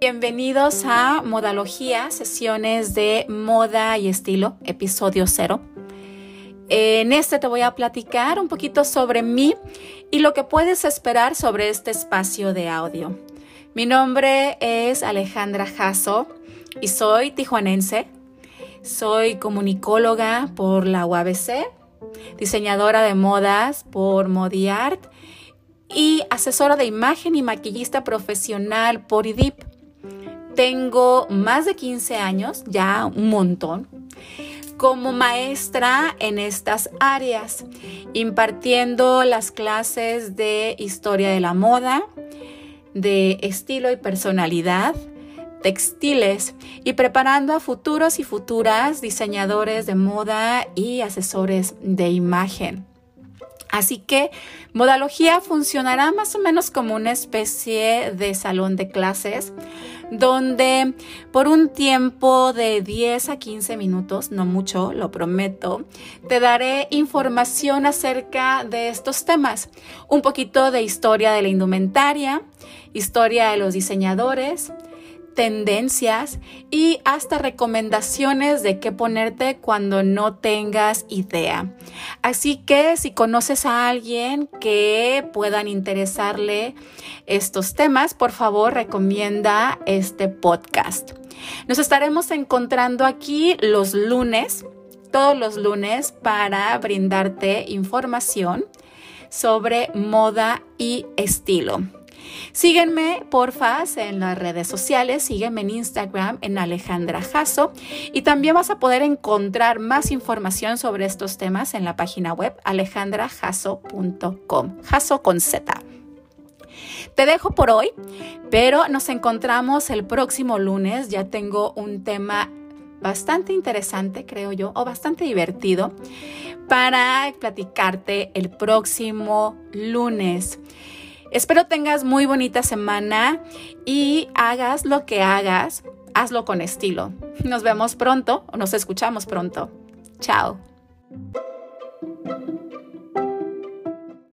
Bienvenidos a Modalogía, sesiones de moda y estilo, episodio cero. En este te voy a platicar un poquito sobre mí y lo que puedes esperar sobre este espacio de audio. Mi nombre es Alejandra Jasso y soy tijuanense. Soy comunicóloga por la UABC, diseñadora de modas por Modiart y asesora de imagen y maquillista profesional por IDIP tengo más de 15 años, ya un montón, como maestra en estas áreas, impartiendo las clases de historia de la moda, de estilo y personalidad, textiles y preparando a futuros y futuras diseñadores de moda y asesores de imagen. Así que Modalogía funcionará más o menos como una especie de salón de clases donde por un tiempo de 10 a 15 minutos, no mucho, lo prometo, te daré información acerca de estos temas, un poquito de historia de la indumentaria, historia de los diseñadores, tendencias y hasta recomendaciones de qué ponerte cuando no tengas idea. Así que si conoces a alguien que puedan interesarle estos temas, por favor recomienda este podcast. Nos estaremos encontrando aquí los lunes, todos los lunes, para brindarte información sobre moda y estilo. Sígueme, porfa, en las redes sociales, sígueme en Instagram en Alejandra Jasso y también vas a poder encontrar más información sobre estos temas en la página web alejandrajasso.com, Jasso con Z. Te dejo por hoy, pero nos encontramos el próximo lunes. Ya tengo un tema bastante interesante, creo yo, o bastante divertido para platicarte el próximo lunes. Espero tengas muy bonita semana y hagas lo que hagas, hazlo con estilo. Nos vemos pronto o nos escuchamos pronto. Chao.